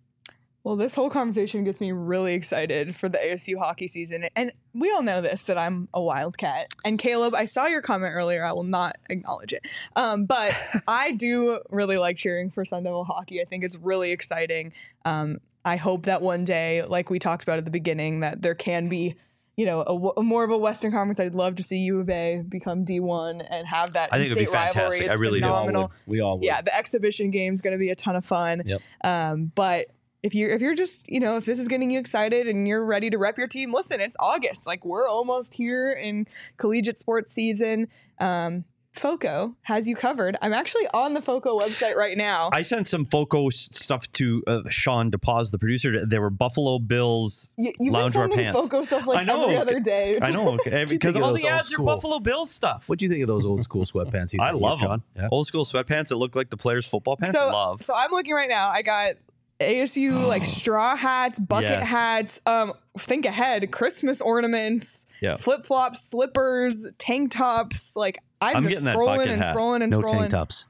Well, this whole conversation gets me really excited for the ASU hockey season. And we all know this that I'm a Wildcat. And Caleb, I saw your comment earlier. I will not acknowledge it. Um, but I do really like cheering for Sun Devil hockey. I think it's really exciting. Um, I hope that one day, like we talked about at the beginning, that there can be. You know, a, a more of a Western Conference. I'd love to see U of A become D1 and have that. I think it'd be in-state rivalry. fantastic. I It's really do. We all phenomenal We all would. yeah, the exhibition game is going to be a ton of fun. Yep. Um, but if you're if you're just you know if this is getting you excited and you're ready to rep your team, listen, it's August. Like we're almost here in collegiate sports season. Um, Foco has you covered. I'm actually on the Foco website right now. I sent some Foco stuff to uh, Sean DePaz, the producer. There were Buffalo Bills you, you've been loungewear sending pants. Foco stuff like I know. every other day. I know because all the old ads are? Buffalo Bills stuff. What do you think of those old school sweatpants? I love Sean? them. Yeah. Old school sweatpants that look like the players' football pants. so love. so I'm looking right now. I got ASU like straw hats, bucket Yes. hats, um, think ahead, Christmas ornaments, Yeah. flip flops, slippers, tank tops. Like I'm, I'm just getting that scrolling bucket and hat. scrolling and No scrolling. tank tops.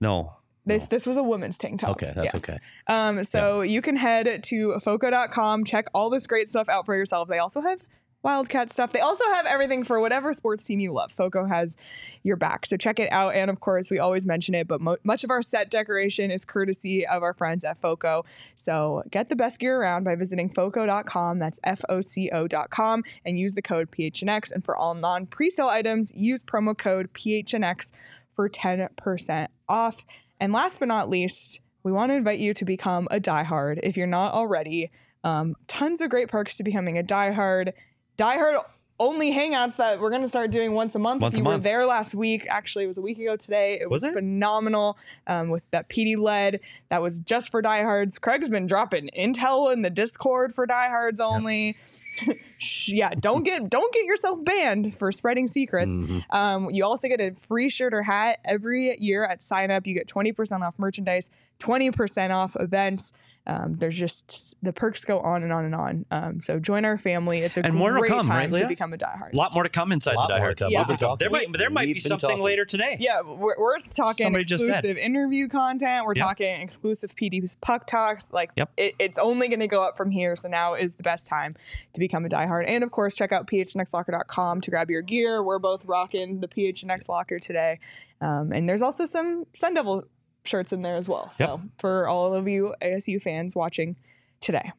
No. This this was a women's tank top. Okay, that's yes. okay. Um, so you can head to foco.com, check all this great stuff out for yourself. They also have Wildcat stuff. They also have everything for whatever sports team you love. Foco has your back. So check it out. And of course, we always mention it, but mo- much of our set decoration is courtesy of our friends at Foco. So get the best gear around by visiting foco.com. That's F O C O.com and use the code PHNX. And for all non presale items, use promo code PHNX for 10% off. And last but not least, we want to invite you to become a diehard if you're not already. Um, tons of great perks to becoming a diehard. Diehard only hangouts that we're going to start doing once a month. Once if you were month. there last week, actually, it was a week ago today. It was, Was it? phenomenal um, with that PD led. That was just for diehards. Craig's been dropping intel in the Discord for diehards only. Shh, yeah, don't get don't get yourself banned for spreading secrets. Mm-hmm. Um, you also get a free shirt or hat every year at sign up. You get 20% off merchandise, 20% off events. Um, there's just the perks go on and on and on. Um, so join our family. It's a And more great come, time right, to become a diehard. A lot more to come inside Lot the more Die to Yeah. We've been talking. There might there might We've be something talking. later today. Yeah, we're, we're talking Somebody exclusive interview content. We're Yep. talking exclusive PD's puck talks. Like Yep. it, it's only going to go up from here. So now is the best time to become a diehard. And of course, check out phnxlocker.com to grab your gear. We're both rocking the PHNX locker today. Um, and there's also some Sun Devil shirts in there as well. So for all of you ASU fans watching today.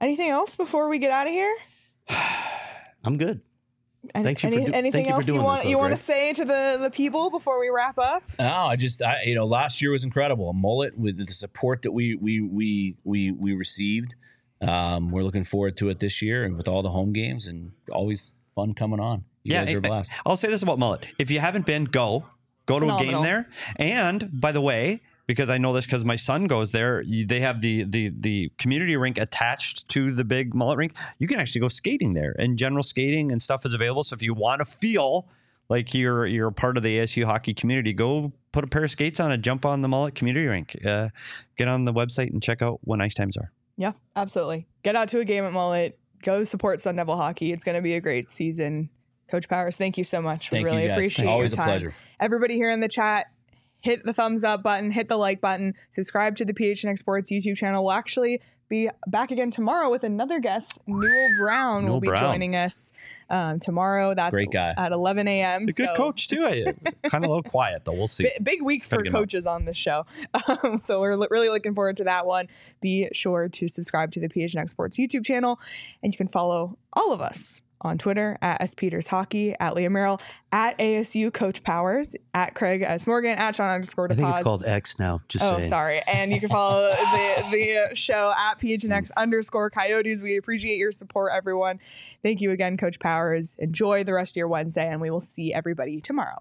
Anything else before we get out of here? I'm good. Any- Thank you for any- do- anything thank you for else doing you this, want though, you want to say to the the people before we wrap up? No, I just I you know last year was incredible. A mullett with the support that we we we we we received. Um, we're looking forward to it this year and with all the home games and always fun coming on. You guys are a and- blast. I'll say this about Mullett. If you haven't been, go. Go to a game there. And by the way, because I know this because my son goes there, you, they have the, the the community rink attached to the big mullett rink. You can actually go skating there, and general skating and stuff is available. So if you want to feel like you're you're a part of the ASU hockey community, go put a pair of skates on and jump on the mullett community rink. Uh, get on the website and check out when ice times are. Yeah, absolutely. Get out to a game at Mullett. Go support Sun Devil hockey. It's going to be a great season. Coach Powers, thank you so much. Thank we really you guys. appreciate Always your a time. pleasure. Everybody here in the chat, hit the thumbs up button, hit the like button, subscribe to the PHNX Sports YouTube channel. We'll actually be back again tomorrow with another guest. Newell Brown will be Brown. joining us um, tomorrow. That's Great guy. at 11 a.m. A good So- coach too. kind of a little quiet though. We'll see. Bi- big week for Gotta get him up. coaches on this show. Um, so we're li- really looking forward to that one. Be sure to subscribe to the PHNX Sports YouTube channel, and you can follow all of us on Twitter at S Peters Hockey, at Leah Merrill, at ASU Coach Powers, at Craig S Morgan, at Sean underscore I think it's called X now. Just Oh, saying. sorry. And you can follow the the show at PHNX mm. underscore Coyotes. We appreciate your support, everyone. Thank you again, Coach Powers. Enjoy the rest of your Wednesday, and we will see everybody tomorrow.